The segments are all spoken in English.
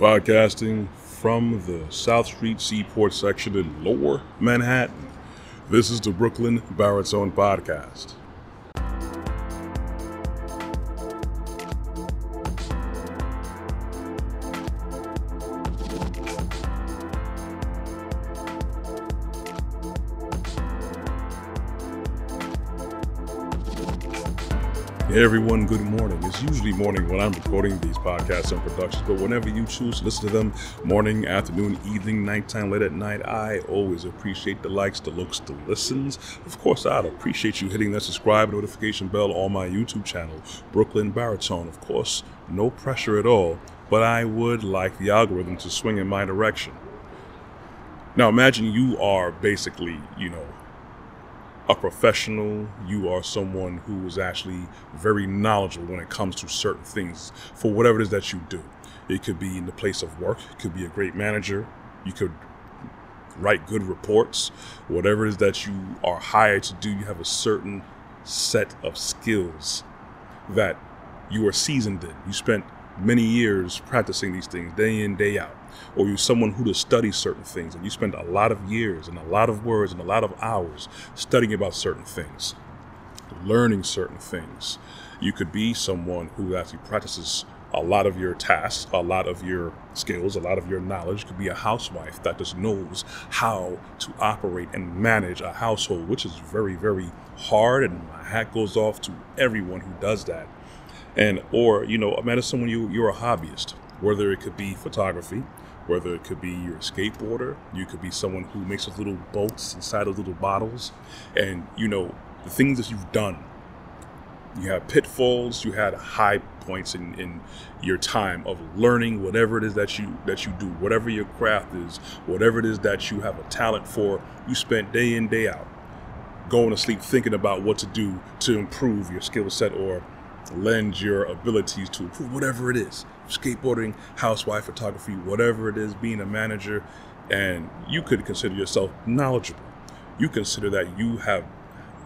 Podcasting from the South Street Seaport section in Lower Manhattan. This is the Brooklyn Baritone Podcast. Everyone, good morning. It's usually morning when I'm recording these podcasts and productions, but whenever you choose to listen to them, morning, afternoon, evening, nighttime, late at night, I always appreciate the likes, the looks, the listens. Of course, I'd appreciate you hitting that subscribe notification bell on my YouTube channel, Brooklyn Baritone. Of course, no pressure at all, but I would like the algorithm to swing in my direction. Now, imagine you are basically, you know, a professional, you are someone who is actually very knowledgeable when it comes to certain things for whatever it is that you do. It could be in the place of work, it could be a great manager, you could write good reports, whatever it is that you are hired to do, you have a certain set of skills that you are seasoned in. You spent many years practicing these things day in, day out or you're someone who does study certain things and you spend a lot of years and a lot of words and a lot of hours studying about certain things, learning certain things. You could be someone who actually practices a lot of your tasks, a lot of your skills, a lot of your knowledge. Could be a housewife that just knows how to operate and manage a household, which is very, very hard. And my hat goes off to everyone who does that. And or you know, imagine someone you you're a hobbyist, whether it could be photography, whether it could be you're a skateboarder, you could be someone who makes those little boats inside of little bottles, and you know the things that you've done. You have pitfalls, you had high points in, in your time of learning whatever it is that you that you do, whatever your craft is, whatever it is that you have a talent for. You spent day in day out going to sleep thinking about what to do to improve your skill set or lend your abilities to improve whatever it is skateboarding, housewife, photography, whatever it is, being a manager, and you could consider yourself knowledgeable. You consider that you have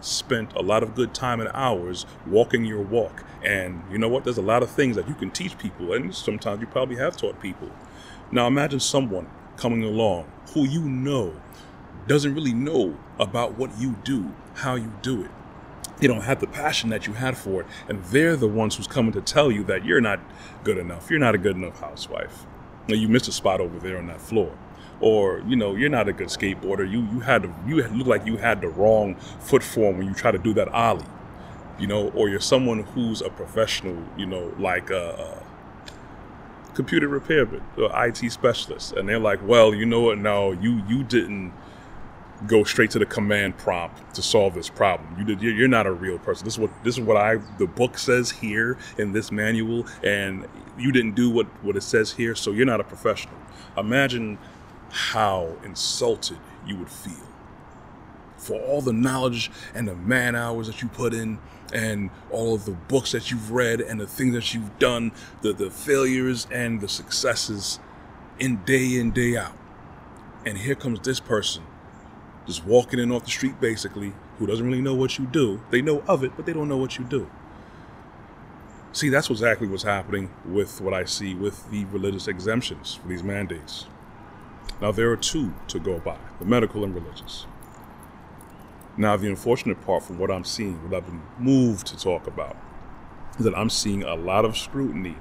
spent a lot of good time and hours walking your walk. And you know what? There's a lot of things that you can teach people, and sometimes you probably have taught people. Now imagine someone coming along who you know doesn't really know about what you do, how you do it they don't have the passion that you had for it and they're the ones who's coming to tell you that you're not good enough. You're not a good enough housewife. Now, you missed a spot over there on that floor. Or you know you're not a good skateboarder. You you had to, you look like you had the wrong foot form when you try to do that ollie you know? Or you're someone who's a professional you know like a, a computer repairman or IT specialist. And they're like well you know what? No you you didn't go straight to the command prompt to solve this problem. You did. You're not a real person. This is what this is what I the book says here in this manual, and you didn't do what what it says here, so you're not a professional. Imagine how insulted you would feel for all the knowledge and the man hours that you put in and all of the books that you've read and the things that you've done the the failures and the successes in day in day out and here comes this person just walking in off the street basically, who doesn't really know what you do. They know of it, but they don't know what you do. See, that's exactly what's happening with what I see with the religious exemptions for these mandates. Now, there are two to go by the medical and religious. Now, the unfortunate part from what I'm seeing, what I've been moved to talk about, is that I'm seeing a lot of scrutiny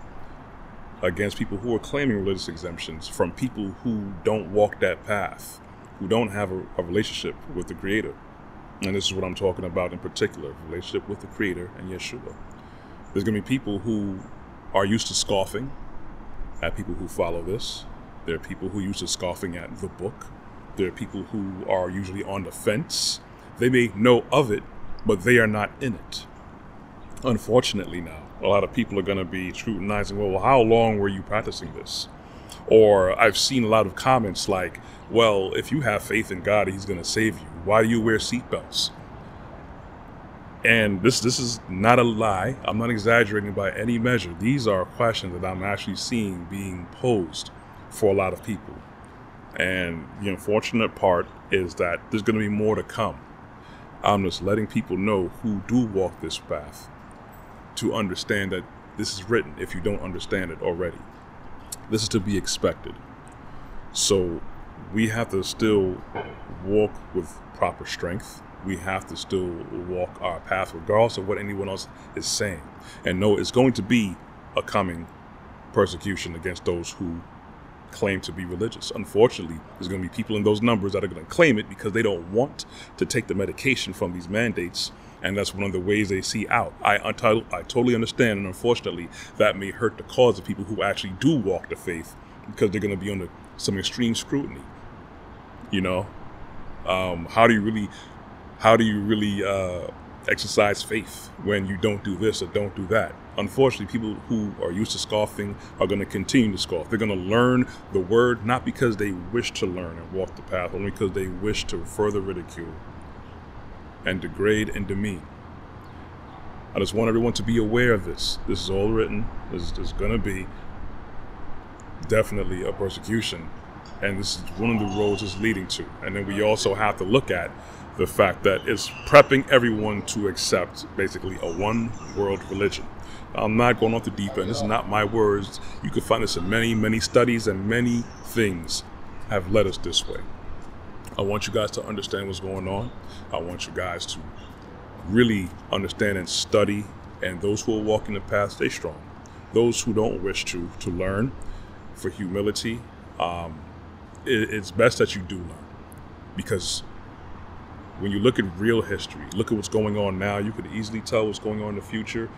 against people who are claiming religious exemptions from people who don't walk that path who don't have a, a relationship with the Creator. And this is what I'm talking about in particular relationship with the Creator and Yeshua. There's going to be people who are used to scoffing at people who follow this. There are people who are used to scoffing at the book. There are people who are usually on the fence. They may know of it, but they are not in it. Unfortunately, now, a lot of people are going to be scrutinizing well, how long were you practicing this? Or I've seen a lot of comments like, well, if you have faith in God, He's going to save you. Why do you wear seatbelts? And this this is not a lie. I'm not exaggerating by any measure. These are questions that I'm actually seeing being posed for a lot of people. And the unfortunate part is that there's going to be more to come. I'm just letting people know who do walk this path to understand that this is written if you don't understand it already. This is to be expected. So we have to still walk with proper strength. We have to still walk our path, regardless of what anyone else is saying. And know it's going to be a coming persecution against those who claim to be religious. Unfortunately, there's going to be people in those numbers that are going to claim it because they don't want to take the medication from these mandates. And that's one of the ways they see out. I, I, I totally understand. And unfortunately, that may hurt the cause of people who actually do walk the faith because they're going to be under some extreme scrutiny. You know, um, how do you really, how do you really uh, exercise faith when you don't do this or don't do that? Unfortunately, people who are used to scoffing are going to continue to scoff. They're going to learn the word not because they wish to learn and walk the path, only because they wish to further ridicule and degrade and demean. I just want everyone to be aware of this. This is all written. There's, there's going to be definitely a persecution, and this is one of the roads it's leading to. And then we also have to look at the fact that it's prepping everyone to accept basically a one world religion. I'm not going off the deep end. This is not my words. You can find this in many, many studies, and many things have led us this way. I want you guys to understand what's going on. I want you guys to really understand and study. And those who are walking the path, stay strong. Those who don't wish to, to learn for humility, um, it, it's best that you do learn. Because when you look at real history, look at what's going on now, you could easily tell what's going on in the future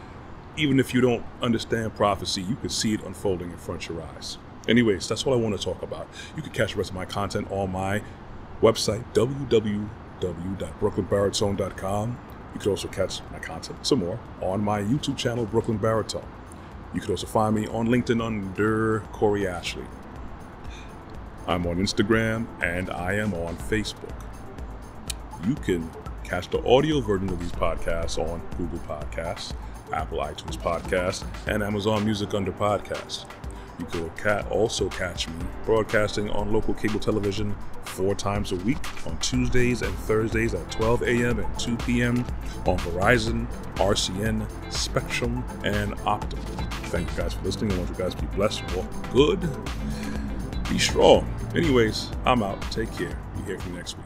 even if you don't understand prophecy, you can see it unfolding in front of your eyes. Anyways, that's what I want to talk about. You can catch the rest of my content on my website, www.brooklynbaritone.com. You can also catch my content some more on my YouTube channel, Brooklyn Baritone. You can also find me on LinkedIn under Corey Ashley. I'm on Instagram and I am on Facebook. You can catch the audio version of these podcasts on Google Podcasts Apple iTunes Podcasts, and Amazon Music under Podcasts. You can also catch me broadcasting on local cable television four times a week on Tuesdays and Thursdays at 12 a.m. and 2 p.m. on Verizon, RCN, Spectrum, and Optimum. Thank you guys for listening. I want you guys to be blessed, walk good, be strong. Anyways, I'm out. Take care. Be here for next week.